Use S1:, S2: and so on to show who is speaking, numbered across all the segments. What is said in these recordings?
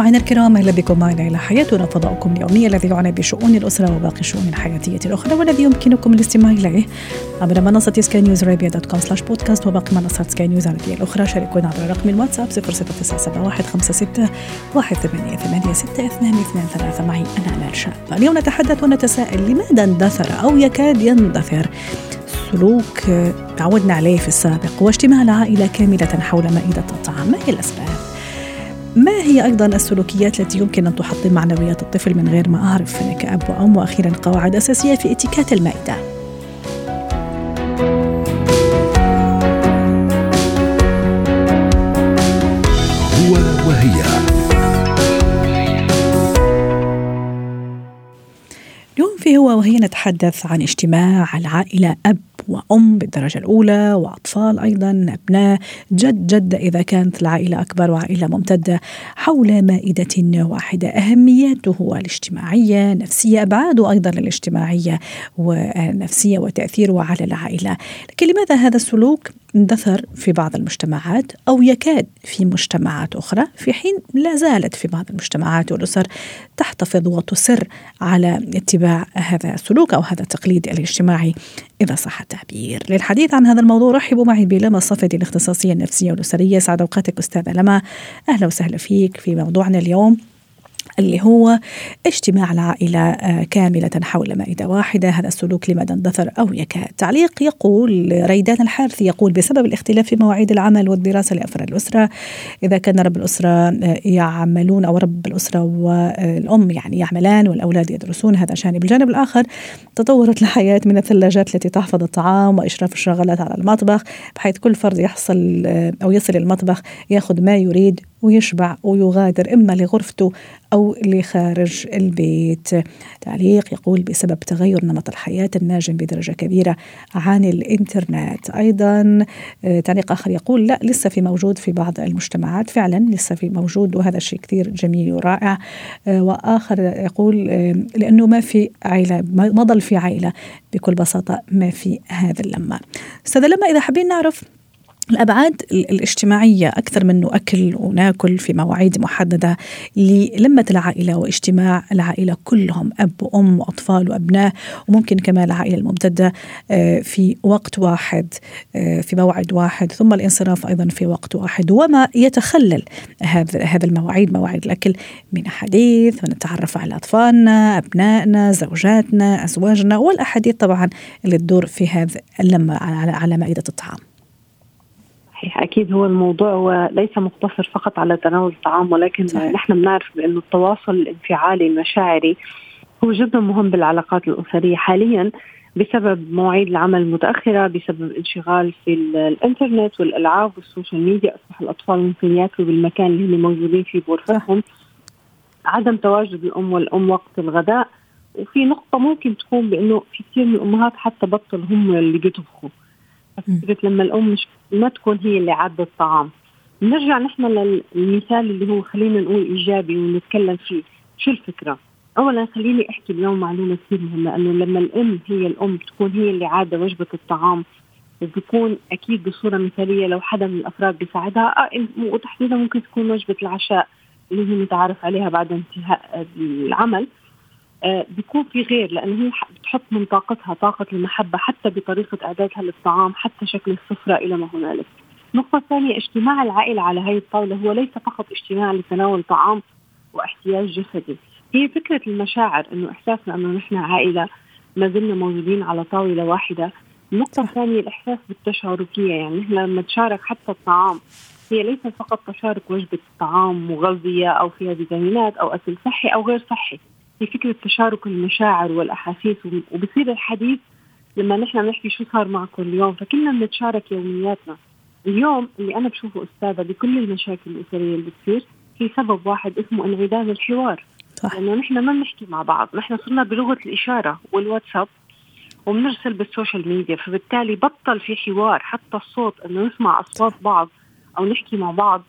S1: مستمعينا الكرام أهلا بكم معنا إلى حياتنا فضاؤكم اليومي الذي يعنى بشؤون الأسرة وباقي الشؤون الحياتية الأخرى والذي يمكنكم الاستماع إليه عبر منصة سكاي نيوز ارابيا dot com slash podcast وباقي منصات سكاي نيوز العربية الأخرى. شاركونا عبر رقم الواتساب 00971 ثلاثة. معي أنا امال شاب اليوم نتحدث ونتساءل لماذا اندثر أو يكاد يندثر سلوك تعودنا عليه في السابق واجتماع العائلة كاملة حول مائدة الطعام ما هي الأسباب؟ ما هي أيضا السلوكيات التي يمكن أن تحطم معنويات الطفل من غير ما أعرف؟ أنا كأب وأم وأخيرا قواعد أساسية في اتيكيت المائدة.
S2: هو وهي.
S1: اليوم في هو وهي نتحدث عن اجتماع العائلة أب. وأم بالدرجة الأولى وأطفال أيضا أبناء جد جدة إذا كانت العائلة أكبر وعائلة ممتدة حول مائدة واحدة. أهمياته الاجتماعية نفسية أبعاده أيضا الاجتماعية ونفسية وتأثيره على العائلة. لكن لماذا هذا السلوك اندثر في بعض المجتمعات أو يكاد في مجتمعات أخرى؟ في حين لا زالت في بعض المجتمعات والأسر تحتفظ وتصر على اتباع هذا السلوك أو هذا التقليد الاجتماعي. إذا صح التعبير. للحديث عن هذا الموضوع رحبوا معي بلما الصفدي الاختصاصية النفسية والأسرية. سعد أوقاتك أستاذة لما. أهلا وسهلا فيك في موضوعنا اليوم. اللي هو اجتماع العائلة آه، كاملة حول مائدة واحدة. هذا السلوك لمدى اندثر أو يكاد. تعليق يقول ريدان الحارثي يقول بسبب الاختلاف في مواعيد العمل والدراسة لأفراد الأسرة إذا كان رب الأسرة آه، يعملون أو رب الأسرة والأم يعني يعملان والأولاد يدرسون هذا جانب الجانب الآخر. تطورت الحياة من الثلاجات التي تحفظ الطعام وإشراف الشغلات على المطبخ بحيث كل فرد يحصل آه، أو يصل المطبخ يأخذ ما يريد ويشبع ويغادر إما لغرفته أو لخارج البيت. تعليق يقول بسبب تغير نمط الحياة الناجم بدرجة كبيرة عن الإنترنت. أيضا آه، تعليق آخر يقول لا لسه في موجود في بعض المجتمعات. فعلا لسه في موجود وهذا الشيء كثير جميل ورائع. آه، وآخر يقول آه، لأنه ما في عائلة ما ضل في عائلة بكل بساطة ما في هذا اللمة. أستاذة لما إذا حابين نعرف الأبعاد الاجتماعية أكثر منه أكل وناكل في مواعيد محددة للمه العائلة واجتماع العائلة كلهم أب وأم وأطفال وأبناء وممكن كمان العائلة الممتدة آه، في وقت واحد آه، في موعد واحد ثم الانصراف أيضا في وقت واحد وما يتخلل هذا هذا المواعيد مواعيد الأكل من حديث ونتعرف على أطفالنا أبنائنا زوجاتنا أزواجنا والأحاديث طبعا اللي تدور في هذا اللمة على مائدة الطعام.
S3: صحيح أكيد هو الموضوع هو ليس مقتصر فقط على تناول الطعام ولكن صحيح. نحن بنعرف بانه التواصل الانفعالي المشاعري هو جدا مهم بالعلاقات الأسرية. حاليا بسبب مواعيد العمل المتأخرة بسبب الانشغال في الإنترنت والألعاب والسوشيال ميديا أصبح الأطفال ممكن يأكلوا بالمكان اللي هم موجودين فيه بغرفتهم. عدم تواجد الأم والأم وقت الغداء وفي نقطة ممكن تكون بأنه في كثير من الأمهات حتى بطل هم اللي بيطبخوا. فكره لما الأم مش ما تكون هي اللي عادة الطعام. نرجع نحن للمثال اللي هو خلينا نقول إيجابي ونتكلم فيه. شو الفكرة؟ اولا خليني أحكي اليوم معلومه كثير مهمة إنه لما الأم هي الأم تكون هي اللي عادة وجبة الطعام. بيكون أكيد بصورة مثالية لو حدا من الأفراد بيساعدها. آه وتحديدا ممكن تكون وجبة العشاء اللي هي متعارف عليها بعد انتهاء العمل. بيكون في غير لأنه هي بتحط من طاقتها طاقة المحبة حتى بطريقة اعدادها للطعام حتى شكل السفرة إلى ما هنالك. النقطه الثانية اجتماع العائلة على هذه الطاولة هو ليس فقط اجتماع لتناول طعام واحتياج جسدي، هي فكرة المشاعر إنه إحساسنا إنه نحن عائلة ما زلنا موجودين على طاولة واحدة. النقطة الثانية الإحساس بالتشاركية يعني نحن لما نتشارك حتى الطعام هي ليس فقط تشارك وجبة طعام مغذية أو فيها فيتامينات أو أكل صحي أو غير صحي في فكرة تشارك المشاعر والأحاسيس وبصير الحديث لما نحن نحكي شو صار معكم اليوم فكنا بنتشارك يومياتنا. اليوم اللي أنا بشوفه أستاذة بكل المشاكل الاسريه اللي بتصير في سبب واحد اسمه انعدام الحوار. صح. لأنه نحن ما بنحكي مع بعض نحن صرنا بلغة الإشارة والواتساب وبنرسل بالسوشيال ميديا فبالتالي بطل في حوار حتى الصوت إنه نسمع أصوات بعض أو نحكي مع بعض.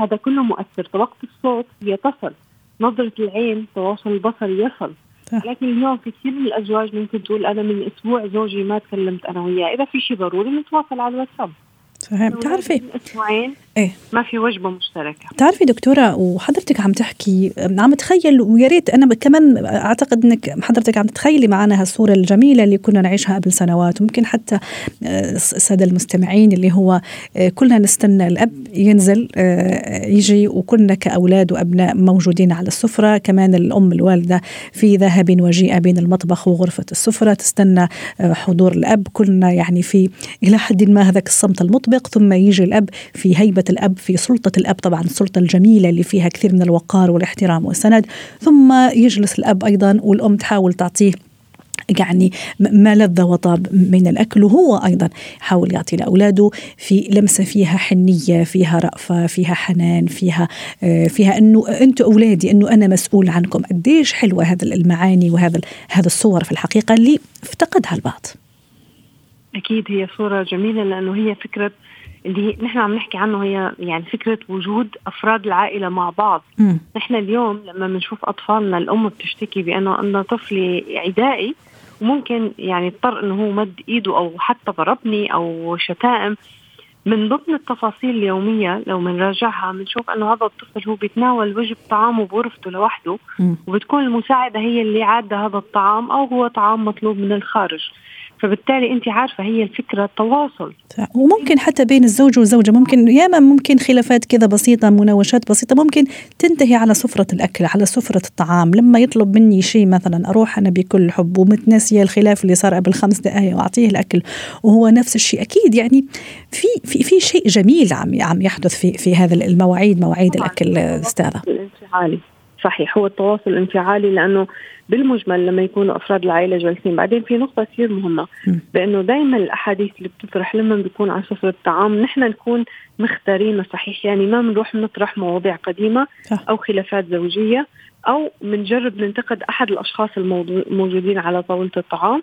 S3: هذا كله مؤثر. طبقة الصوت هي تصل نظرة العين تواصل البصري يصل. لكن اليوم في كثير من الأزواج ممكن تقول أنا من أسبوع زوجي ما تكلمت أنا وياه. إذا في شيء ضروري نتواصل على الواتساب.
S1: صحيح. بتعرفي
S3: أسبوعين إيه. ما في وجبة مشتركة.
S1: بتعرفي دكتورة وحضرتك عم تحكي عم تخيل ويا ريت أنا كمان أعتقد إنك حضرتك عم تتخيلي معنا هالصورة الجميلة اللي كنا نعيشها قبل سنوات وممكن حتى الساده المستمعين اللي هو آه، كلنا نستنى الأب ينزل آه، يجي وكلنا كأولاد وأبناء موجودين على السفرة. كمان الأم الوالدة في ذهب وجيء بين المطبخ وغرفة السفرة تستنى حضور الأب. كلنا يعني في إلى حد ما هذاك الصمت المطبق ثم يجي الأب في هيبة الأب في سلطة الأب طبعا السلطة الجميلة اللي فيها كثير من الوقار والاحترام والسند. ثم يجلس الأب أيضا والأم تحاول تعطيه يعني ما لذ وطاب من الأكل وهو أيضا يحاول يعطي لأولاده في لمسة فيها حنية فيها رأفة فيها حنان فيها آه، فيها أنه أنتم أولادي أنه أنا مسؤول عنكم. قديش حلوة هذه المعاني وهذا هذا الصور في الحقيقة اللي افتقدها البعض.
S3: أكيد هي صورة جميلة لأنه هي فكرة اللي نحن عم نحكي عنه هي يعني فكرة وجود أفراد العائلة مع بعض. م. نحن اليوم لما بنشوف أطفالنا الأم بتشتكي بأنه عندنا طفل عدائي وممكن يعني اضطر إنه هو مد إيده أو حتى ضربني أو شتائم. من ضمن التفاصيل اليومية لو بنراجعها بنشوف إنه هذا الطفل هو بيتناول وجب طعامه بغرفته لوحده وبتكون المساعدة هي اللي عادة هذا الطعام أو هو طعام مطلوب من الخارج. فبالتالي انت عارفة هي الفكرة التواصل
S1: وممكن حتى بين الزوج والزوجة ممكن ياما ممكن خلافات كذا بسيطة مناوشات بسيطة ممكن تنتهي على سفرة الأكل على سفرة الطعام. لما يطلب مني شيء مثلا أروح أنا بكل حب ومتناسيه الخلاف اللي صار قبل خمس دقائق وأعطيه الأكل وهو نفس الشيء. أكيد يعني في في في شيء جميل عم عم يحدث في في هذا المواعيد مواعيد الأكل
S3: أستاذة. صحيح. هو التواصل الانفعالي لأنه بالمجمل لما يكونوا أفراد العائلة جالسين بعدين في نقطة كثير مهمة بأنه دائما الأحاديث اللي بتطرح لما بيكون على سفره الطعام نحن نكون مختارين صحيح يعني ما بنروح نطرح مواضيع قديمة أو خلافات زوجية أو بنجرب ننتقد أحد الأشخاص الموجودين على طاولة الطعام.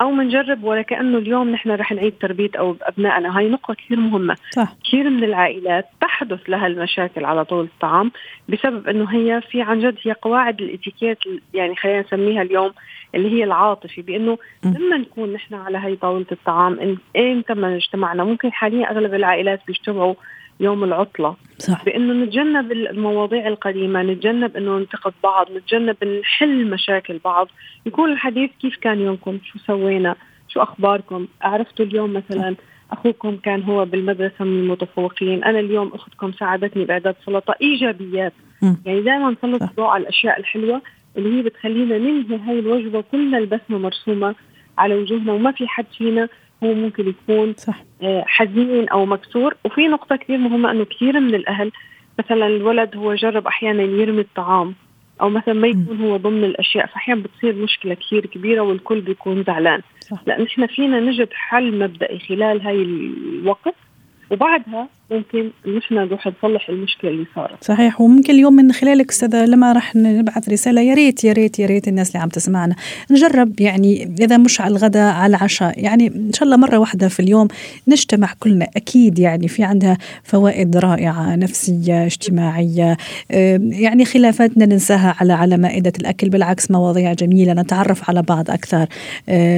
S3: أو بنجرب ولا كانه اليوم نحن رح نعيد تربية أو أبنائنا. هاي نقطة كثير مهمة. صح. كثير من العائلات تحدث لها المشاكل على طول الطعام بسبب إنه هي في عن جد هي قواعد الإتيكيت يعني خلينا نسميها اليوم اللي هي العاطفي بإنه لما نكون نحن على هي طاوله الطعام إمتى ما اجتمعنا؟ ممكن حاليا أغلب العائلات بيجتمعوا يوم العطلة. صح. بأنه نتجنب المواضيع القديمة نتجنب أنه ننتقد بعض نتجنب نحل مشاكل بعض. يكون الحديث كيف كان يومكم؟ شو سوينا؟ شو أخباركم؟ عرفتوا اليوم مثلا أخوكم كان هو بالمدرسة من المتفوقين. أنا اليوم أختكم ساعدتني بإعداد سلطة إيجابيات. م. يعني دائما نسلط الضوء على الأشياء الحلوة اللي هي بتخلينا ننهي هاي الوجبة كلنا البسمة مرسومة على وجوهنا وما في حد فينا هو ممكن يكون صح. آه، حزين أو مكسور. وفي نقطة كثير مهمة إنه كثير من الأهل مثلا الولد هو جرب أحيانا يرمي الطعام أو مثلا ما يكون هو ضمن الأشياء. فاحيانا بتصير مشكلة كثير كبيرة والكل بيكون زعلان. لأن إحنا فينا نجد حل مبدئي خلال هاي الوقت. وبعدها ممكن نحن نروح نصلح المشكلة اللي صارت.
S1: صحيح وممكن اليوم من خلالك أستاذة لما راح نبعث رسالة يا ريت يا ريت يا ريت الناس اللي عم تسمعنا نجرب يعني إذا مش على الغداء على العشاء يعني إن شاء الله مرة واحدة في اليوم نجتمع كلنا أكيد يعني في عندها فوائد رائعة نفسية اجتماعية يعني خلافاتنا ننساها على على مائدة الأكل بالعكس مواضيع جميلة نتعرف على بعض أكثر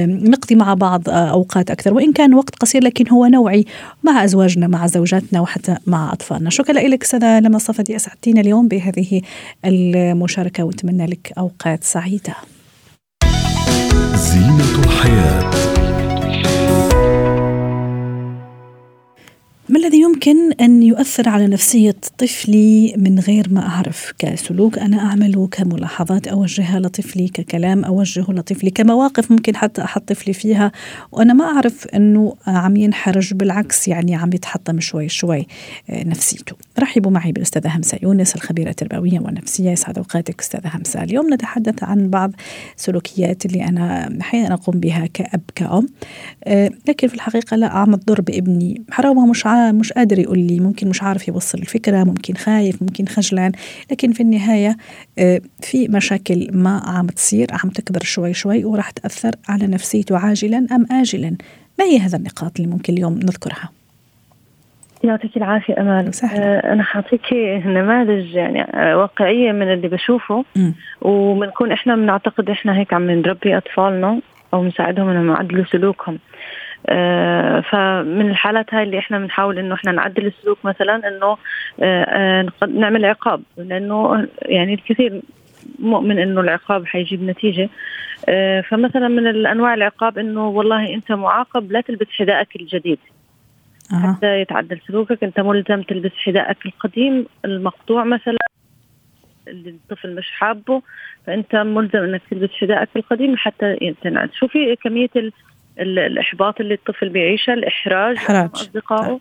S1: نقضي مع بعض أوقات أكثر وإن كان وقت قصير لكن هو نوعي مع أزواجنا مع زوجاتنا وحتى مع أطفالنا. شكرا لك أستاذة لما صفدي أسعدتينا اليوم بهذه المشاركة ونتمنى لك أوقات سعيدة. زينة الحياة. ما الذي يمكن أن يؤثر على نفسية طفلي من غير ما أعرف؟ كسلوك أنا أعمله كملاحظات أوجهها لطفلي ككلام أوجهه لطفلي كمواقف ممكن حتى أحط طفلي فيها وأنا ما أعرف أنه عم ينحرج بالعكس يعني عم يتحطم شوي شوي آه، نفسيته. رحبوا معي بالأستاذة همسة يونس الخبيرة التربوية والنفسية. يسعد أوقاتك أستاذة همسة اليوم نتحدث عن بعض سلوكيات اللي أنا أحيانا أقوم بها كأب كأم آه، لكن في الحقيقة لا أعمل ضرب ابني. حرام مش مش قادر يقول لي؟ ممكن مش عارف يوصل الفكرة ممكن خايف ممكن خجلان. لكن في النهاية آه، في مشاكل ما عم تصير عم تكبر شوي شوي وراح تأثر على نفسيته عاجلا أم آجلا. ما هي هذا النقاط اللي ممكن اليوم نذكرها؟
S4: يعطيك العافية أمال. آه أنا حاعطيك نماذج يعني آه واقعية من اللي بشوفه. وبنكون إحنا بنعتقد إحنا هيك عم نربي أطفالنا أو نساعدهم إنهم يعدلوا سلوكهم. آه فمن الحالات هاي اللي إحنا بنحاول إنه إحنا نعدل السلوك مثلا إنه آه, آه، نعمل عقاب لأنه يعني الكثير مؤمن إنه العقاب حيجيب نتيجة. آه فمثلا من الأنواع العقاب إنه والله إنت معاقب لا تلبس حذائك الجديد. أه. حتى يتعدل سلوكك إنت ملزم تلبس حذائك القديم المقطوع مثلا اللي الطفل مش حابه فإنت ملزم إنك تلبس حذائك القديم حتى تنعد شوفي كمية ال ال الإحباط اللي الطفل بيعيشه الإحراج
S1: حراج.
S4: أصدقائه.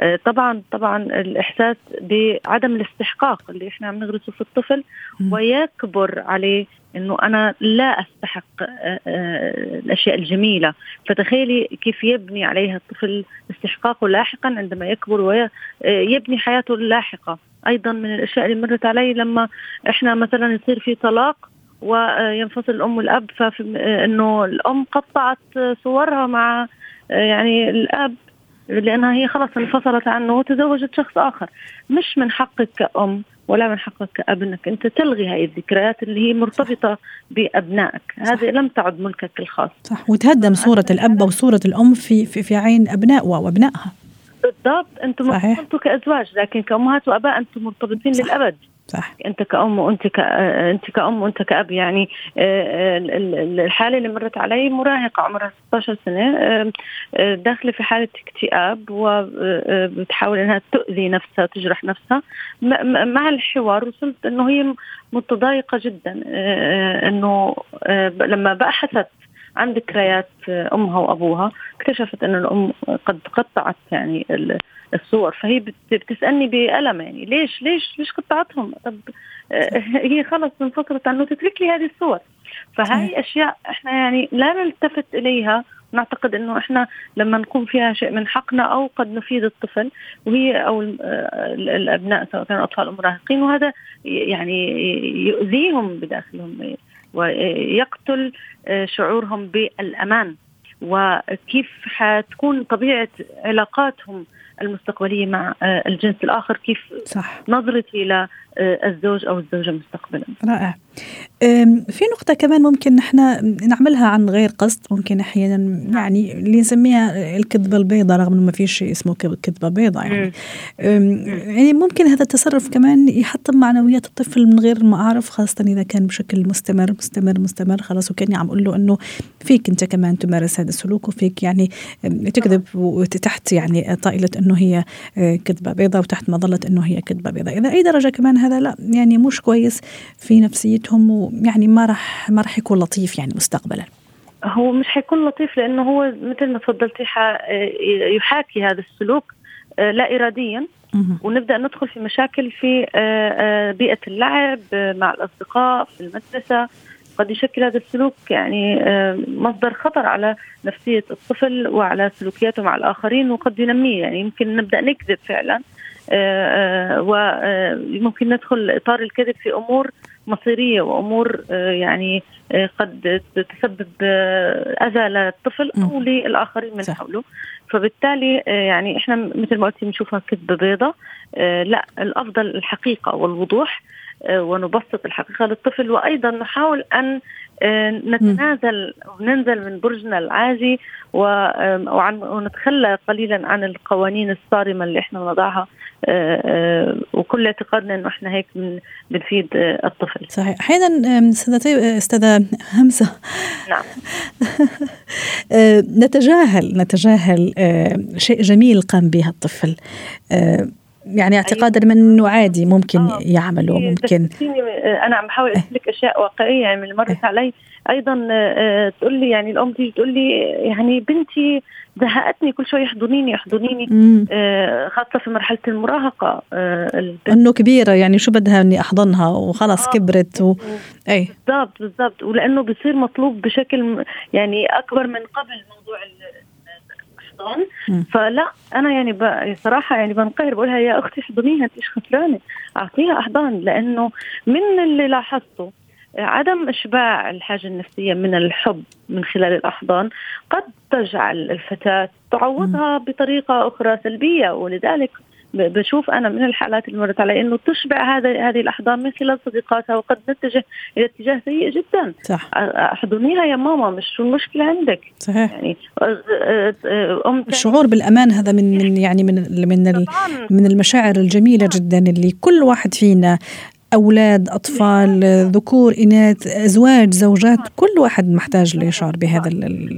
S4: آه، طبعا طبعا الإحساس بعدم الاستحقاق اللي إحنا عم نغرسه في الطفل ويكبر عليه إنه أنا لا أستحق آه، آه، الأشياء الجميلة فتخيلي كيف يبني عليها الطفل استحقاقه لاحقا عندما يكبر ويبني حياته اللاحقة أيضا من الأشياء اللي مرت علي لما إحنا مثلا يصير في طلاق وينفصل الأم والأب فانه الأم قطعت صورها مع يعني الأب لأنها هي خلص انفصلت عنه وتزوجت شخص آخر. مش من حقك كأم ولا من حقك كأب انك أنت تلغي هاي الذكريات اللي هي مرتبطة بأبنائك. هذه لم تعد ملكك الخاص.
S1: صح. وتهدم صورة الأب وصورة الأم في في, في عين ابنائها وأبنائها.
S4: بالضبط. أنتم مرتبطوا كأزواج لكن كأمهات وأباء أنتم مرتبطين صح. للأبد.
S1: صح.
S4: أنت كأم وأنت ك... أنت كأم وأنت كأب يعني آه، الحالة اللي مرت علي مراهقة عمرها 16 سنة. آه، آه، داخلة في حالة اكتئاب وبتحاول إنها تؤذي نفسها تجرح نفسها. مع الحوار وصلت إنه هي متضايقة جدا إنه لما بحثت عن ذكريات أمها وأبوها اكتشفت إن الأم قد قطعت يعني الصور فهي بتسألني بألم يعني ليش ليش ليش قطعتهم؟ طب آه، هي خلص انفصلت عنه تترك لي هذه الصور. فهاي أشياء إحنا يعني لا نلتفت إليها. نعتقد إنه إحنا لما نكون فيها شيء من حقنا أو قد نفيد الطفل وهي أو آه، الأبناء سواء كانوا أطفال أو مراهقين وهذا يعني يؤذيهم بداخلهم. ويقتل آه، شعورهم بالأمان وكيف حتكون طبيعة علاقاتهم المستقبلية مع آه، الجنس الآخر كيف
S1: صح.
S4: نظرتي إلى الزوج أو الزوجة مستقبلا
S1: رائع. في نقطة كمان ممكن نحن نعملها عن غير قصد ممكن أحيانا نعم. يعني اللي نسميها الكذبة البيضاء رغم إنه ما فيش شيء اسمه كذبة بيضاء يعني. يعني ممكن هذا التصرف كمان يحطم معنويات الطفل من غير ما أعرف خاصة إذا كان بشكل مستمر مستمر مستمر. خلاص وكاني عم أقول له إنه فيك أنت كمان تمارس هذا السلوك وفيك يعني تكذب وتحت يعني طائلة إنه هي آه، كذبة بيضاء وتحت مظلة إنه هي كذبة بيضاء. إذا أي درجة كمان هذا لا يعني مش كويس في نفسيتهم ويعني ما راح ما راح يكون لطيف يعني مستقبلا.
S4: هو مش حيكون لطيف لأنه هو مثل ما تفضلتي يحاكي هذا السلوك آه، لا اراديا. ونبدأ ندخل في مشاكل في آه، آه، بيئة اللعب مع الأصدقاء في المدرسة. قد يشكل هذا السلوك يعني مصدر خطر على نفسية الطفل وعلى سلوكياته مع الآخرين وقد ينميه. يعني يمكن نبدأ نكذب فعلا وممكن ندخل إطار الكذب في أمور مصيرية وأمور آه، يعني آه، قد تسبب آه، أذى للطفل أو للآخرين من حوله. فبالتالي يعني إحنا مثل ما قلتي بنشوفها كذبة بيضاء لا الأفضل الحقيقة والوضوح. ونبسط الحقيقة للطفل وأيضا نحاول أن نتنازل وننزل من برجنا العاجي ونتخلى قليلا عن القوانين الصارمة اللي إحنا نضعها آه، آه، وكل اعتقادنا إنه إحنا هيك بنفيد آه، الطفل.
S1: صحيح. أحيانا أستاذة أستاذة همسه
S4: نعم.
S1: نتجاهل نتجاهل شيء جميل قام به الطفل. يعني اعتقادا من إنه عادي ممكن آه. يعمله ممكن.
S4: أنا عم بحاول أقول لك أشياء واقعية يعني اللي مرت علي. أيضا تقول لي يعني الأم تيجي تقول لي يعني بنتي زهقتني كل شوي يحضنيني يحضنيني آه خاصة في مرحلة المراهقة
S1: آه إنه كبيرة يعني شو بدها إني أحضنها؟ وخلص آه كبرت و...
S4: اي بالضبط بالضبط. ولأنه بصير مطلوب بشكل يعني أكبر من قبل موضوع الاحضان فلا أنا يعني صراحة يعني بنقهر بقولها يا أختي احضنيها انت خسرانة؟ أعطيها أحضان لأنه من اللي لاحظته عدم إشباع الحاجة النفسية من الحب من خلال الأحضان قد تجعل الفتاة تعوضها بطريقة أخرى سلبية. ولذلك بشوف أنا من الحالات اللي مرت علي إنه تشبع هذا هذه الأحضان من خلال صديقاتها وقد نتجه إلى اتجاه سيء جدا. صح. أحضنيها يا ماما مش شو المشكلة عندك.
S1: صحيح. يعني أم الشعور بالأمان هذا من من يعني من من من المشاعر الجميلة جدا اللي كل واحد فينا أولاد أطفال ذكور إناث أزواج زوجات كل واحد محتاج ليشعر بهذا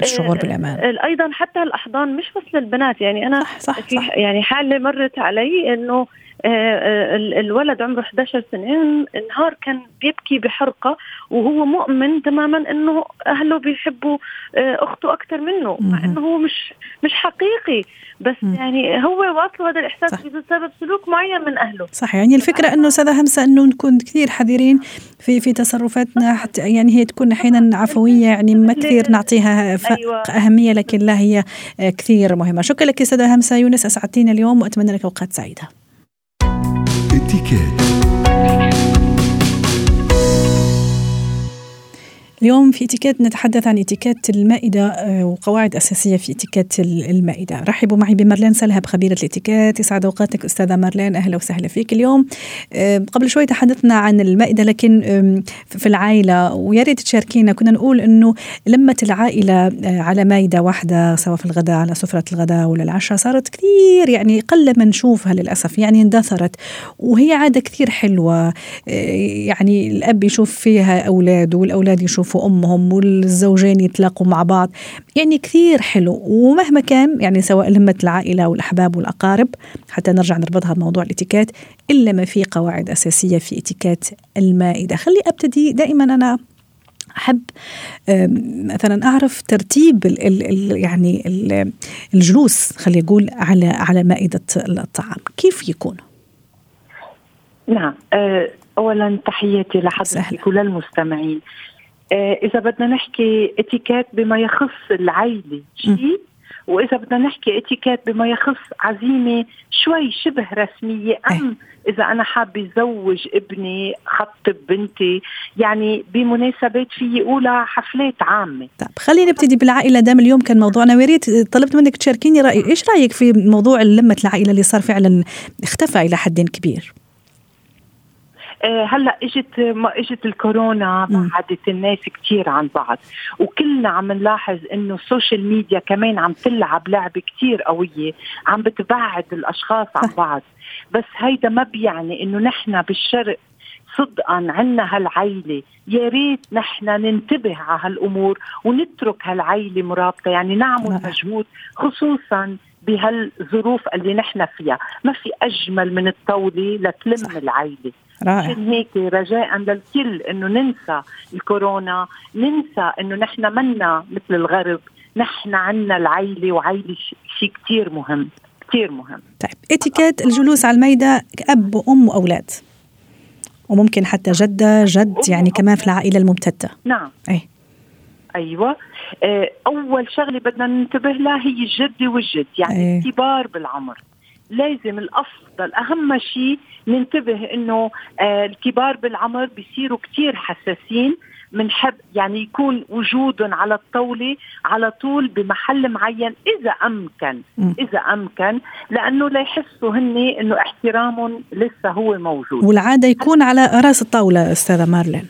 S1: الشعور بالأمان
S4: أيضا حتى الأحضان مش بس للبنات يعني أنا صح صح في صح. يعني حالة مرت علي أنه آه، الولد عمره 11 سنه نهار كان بيبكي بحرقة وهو مؤمن تماما إنه أهله بيحبوا آه، أخته أكثر منه مع إنه هو مش مش حقيقي. بس م. يعني هو واصله هذا الإحساس بسبب سلوك معين من أهله.
S1: صح يعني الفكرة إنه استاذه همسة إنه نكون كثير حذرين في في تصرفاتنا حتى يعني هي تكون أحيانا عفوية يعني ما كثير نعطيها أيوة. أهمية لكن لا هي كثير مهمة. شكرا لك استاذه همسة يونس أسعدتينا اليوم وأتمنى لك أوقات سعيدة. اتكات اليوم في اتيكيت نتحدث عن اتيكيت المائدة آه، وقواعد أساسية في اتيكيت المائدة. رحبوا معي بمارلين سلهب خبيرة الاتيكيت. يسعد أوقاتك أستاذة مارلين أهلا وسهلا فيك اليوم. آه، قبل شوي تحدثنا عن المائدة لكن في العائلة ويا ريت تشاركينا. كنا نقول أنه لمة العائلة آه، على مائدة واحدة سواء في الغداء على سفرة الغداء ولا العشاء صارت كثير يعني قل ما نشوفها للأسف يعني اندثرت وهي عادة كثير حلوة. يعني الأب يشوف فيها أولاده والأولاد يشوفوا يشوفوا امهم والزوجين يتلاقوا مع بعض. يعني كثير حلو. ومهما كان يعني سواء لمة العائلة والأحباب والأقارب حتى نرجع نربطها بموضوع الإتيكيت إلا ما في قواعد أساسية في إتيكيت المائدة. خلي أبتدي دائما أنا أحب مثلا أعرف ترتيب ال ال يعني ال الجلوس خلي أقول على على مائدة الطعام. كيف يكون؟
S5: نعم. أه، اولا تحياتي لحضرتك وللمستمعين. آه، إذا بدنا نحكي اتيكيت بما يخص العيلة شيء وإذا بدنا نحكي اتيكيت بما يخص عزيمة شوي شبه رسمية أم إذا أنا حابة زوج ابني خطب بنتي يعني بمناسبات في أولى حفلات عامة.
S1: طيب خلينا نبتدي بالعائلة. دام اليوم كان موضوعنا ويا ريت طلبت منك تشاركيني رأي. إيش رأيك في موضوع لمة العائلة اللي صار فعلا اختفى إلى حد كبير؟
S5: آه، هلأ اجت ما إجت الكورونا بعدت الناس كثير عن بعض. وكلنا عم نلاحظ إنه ال social media كمان عم تلعب لعبة كثير قوية عم بتبعد الأشخاص عن بعض. بس هيدا ما بيعني إنه نحن بالشرق صدقا عنا هالعيلة. يا ريت نحن ننتبه على هالأمور ونترك هالعيلة مرابطة. يعني نعمل مجهود خصوصا بهالظروف اللي نحن فيها. ما في أجمل من الطاولة لتلم صح. العيلة. رائع. هيك رجاء للكل إنه ننسى الكورونا ننسى إنه نحن منا مثل الغرب. نحن عنا العيلة وعيلة شيء كثير مهم كثير مهم.
S1: طيب اتيكيت الجلوس على الميدة أب وأم وأولاد. وممكن حتى جدة جد يعني كمان في العائلة الممتدة.
S5: نعم. اي أيوه. أول شغلة بدنا ننتبه لها هي الجده والجد يعني. الكبار بالعمر. لازم الأفضل أهم شيء ننتبه إنه آه الكبار بالعمر بيصيروا كثير حساسين. بنحب يعني يكون وجودهم على الطاولة على طول بمحل معين إذا أمكن إذا أمكن لأنه ليحسوا هن إنه احترامهم لسه هو موجود.
S1: والعادة يكون على رأس الطاولة أستاذة مارلين.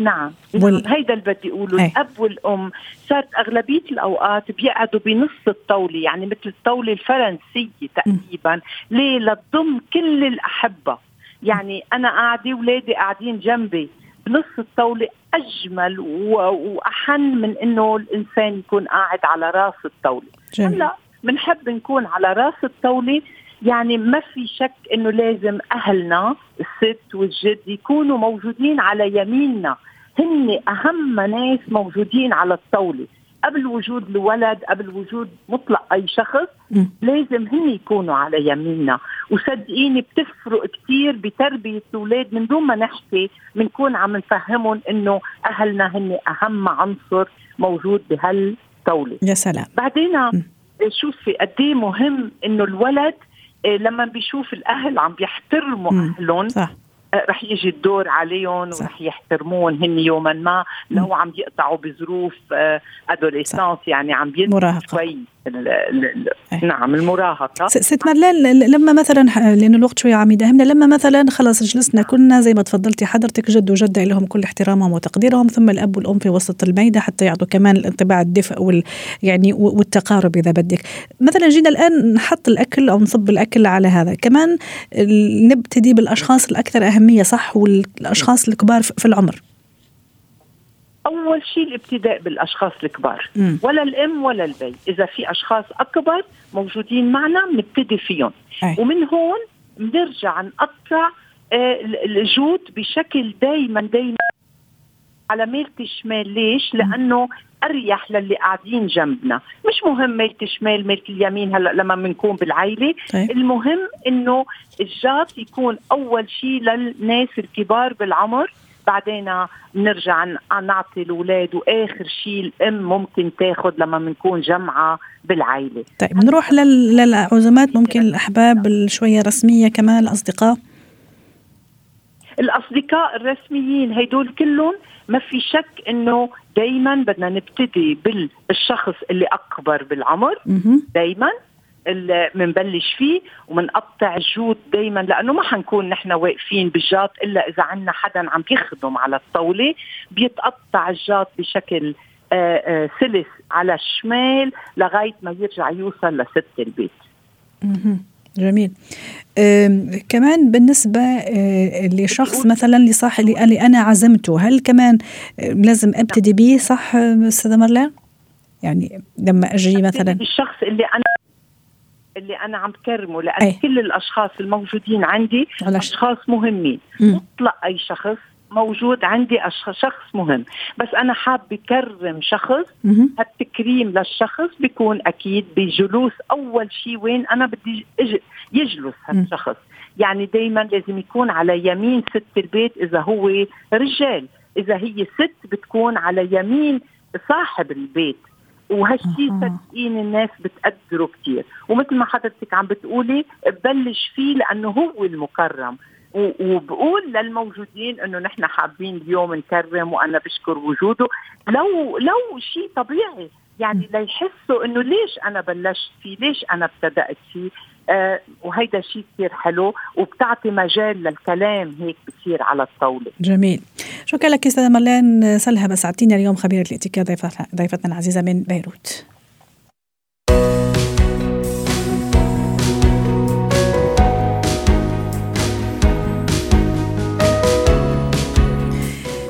S5: نعم. وال... هيدا اللي بدي أقوله. الأب والأم صارت أغلبية الأوقات بيقعدوا بنص الطاولة يعني مثل الطاولة الفرنسية تقريبا ليه؟ لتضم كل الأحبة. يعني أنا قاعدة واولادي قاعدين جنبي. بنص الطاولة أجمل. وأحن من إنه الإنسان يكون قاعد على راس الطاولة. هلأ بنحب نكون على راس الطاولة يعني ما في شك إنه لازم أهلنا الست والجد يكونوا موجودين على يميننا. هن أهم ناس موجودين على الطاولة. قبل وجود الولد قبل وجود مطلق أي شخص م. لازم هن يكونوا على يميننا. وصدقيني بتفرق كثير بتربية الأولاد من دون ما نحكي بنكون عم نفهمهم إنه أهلنا هن أهم عنصر موجود بهالطاولة.
S1: يا سلام.
S5: بعدين شوفي قد إيه مهم إنه الولد لما بيشوف الأهل عم بيحترموا أهلهم. آه، رح يجي الدور عليهم ورح يحترمون هن يوما ما لو عم يقطعوا بظروف ادوليسانس يعني عم
S1: مراهقة.
S5: شوي. نعم المراهقة.
S1: ست مارلين لما مثلا لأنه الوقت شوية عم يداهمنا لما مثلا خلص جلسنا كنا زي ما تفضلتي حضرتك جد وجدة لهم كل احترامهم وتقديرهم ثم الأب والأم في وسط الميدة حتى يعطوا كمان الانطباع الدفء وال يعني والتقارب إذا بدك. مثلا جينا الآن نحط الأكل أو نصب الأكل على هذا. كمان نبتدي بالأشخاص الأكثر أهمية صح؟ والأشخاص الكبار في العمر.
S5: أول شيء الابتداء بالأشخاص الكبار م. ولا الأم ولا البي إذا في أشخاص أكبر موجودين معنا بنبتدي فيهم أي. ومن هون بنرجع نقطع آه، الجود بشكل دائما دائما على ميلة الشمال ليش؟ لأنه أريح للي قاعدين جنبنا مش مهم ميلة الشمال ميلة اليمين هلا لما بنكون بالعائلة طيب. المهم إنه الجات يكون أول شيء للناس الكبار بالعمر بعدين بنرجع نعطي الأولاد وآخر شيء الأم ممكن تاخذ لما بنكون جمعة بالعائله
S1: طيب بنروح للعزومات ممكن الأحباب شوية رسميه كمان الأصدقاء؟
S5: الأصدقاء الرسميين هدول كلهم ما في شك إنه دائما بدنا نبتدي بالشخص اللي أكبر بالعمر. دائما بنبلش فيه ومنقطع الجود دائما لأنه ما حنكون نحن واقفين بالجاط إلا إذا عندنا حدا عم يخدم على الطاولة بيتقطع الجاط بشكل آآ آآ سلس على الشمال لغاية ما يرجع يوصل لست البيت.
S1: جميل كمان بالنسبة آه، لشخص مثلا لصاح اللي أنا عزمته هل كمان لازم أبتدي به صح أستاذة مرلان؟ يعني لما أجي مثلا
S5: الشخص اللي أنا اللي أنا عم كرمه لأن أي. كل الأشخاص الموجودين عندي علاش. أشخاص مهمين. مطلق أي شخص موجود عندي شخص مهم. بس أنا حابة كرم شخص التكريم للشخص بيكون أكيد بجلوس أول شيء وين أنا بدي يجلس هالشخص. يعني دائما لازم يكون على يمين ست البيت إذا هو رجال إذا هي ست بتكون على يمين صاحب البيت. وهالشيء صدقين الناس بتقدره كثير ومثل ما حضرتك عم بتقولي ببلش فيه لأنه هو المكرم. وبقول للموجودين إنه نحن حابين اليوم نكرم وأنا بشكر وجوده. لو لو شيء طبيعي يعني ليحسوا إنه ليش أنا بلشت فيه؟ ليش أنا ابتدأت فيه؟ آه وهيدا شيء كثير حلو وبتعطي مجال للكلام هيك بصير على الطاولة.
S1: جميل. شكرا لك أستاذة ملان سلهى؟ ساعتينا اليوم خبيرة الاتيكيت ضيفتنا العزيزة من بيروت.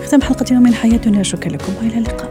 S1: ختام حلقة يوم من حياتنا. شكرا لكم. وإلى اللقاء.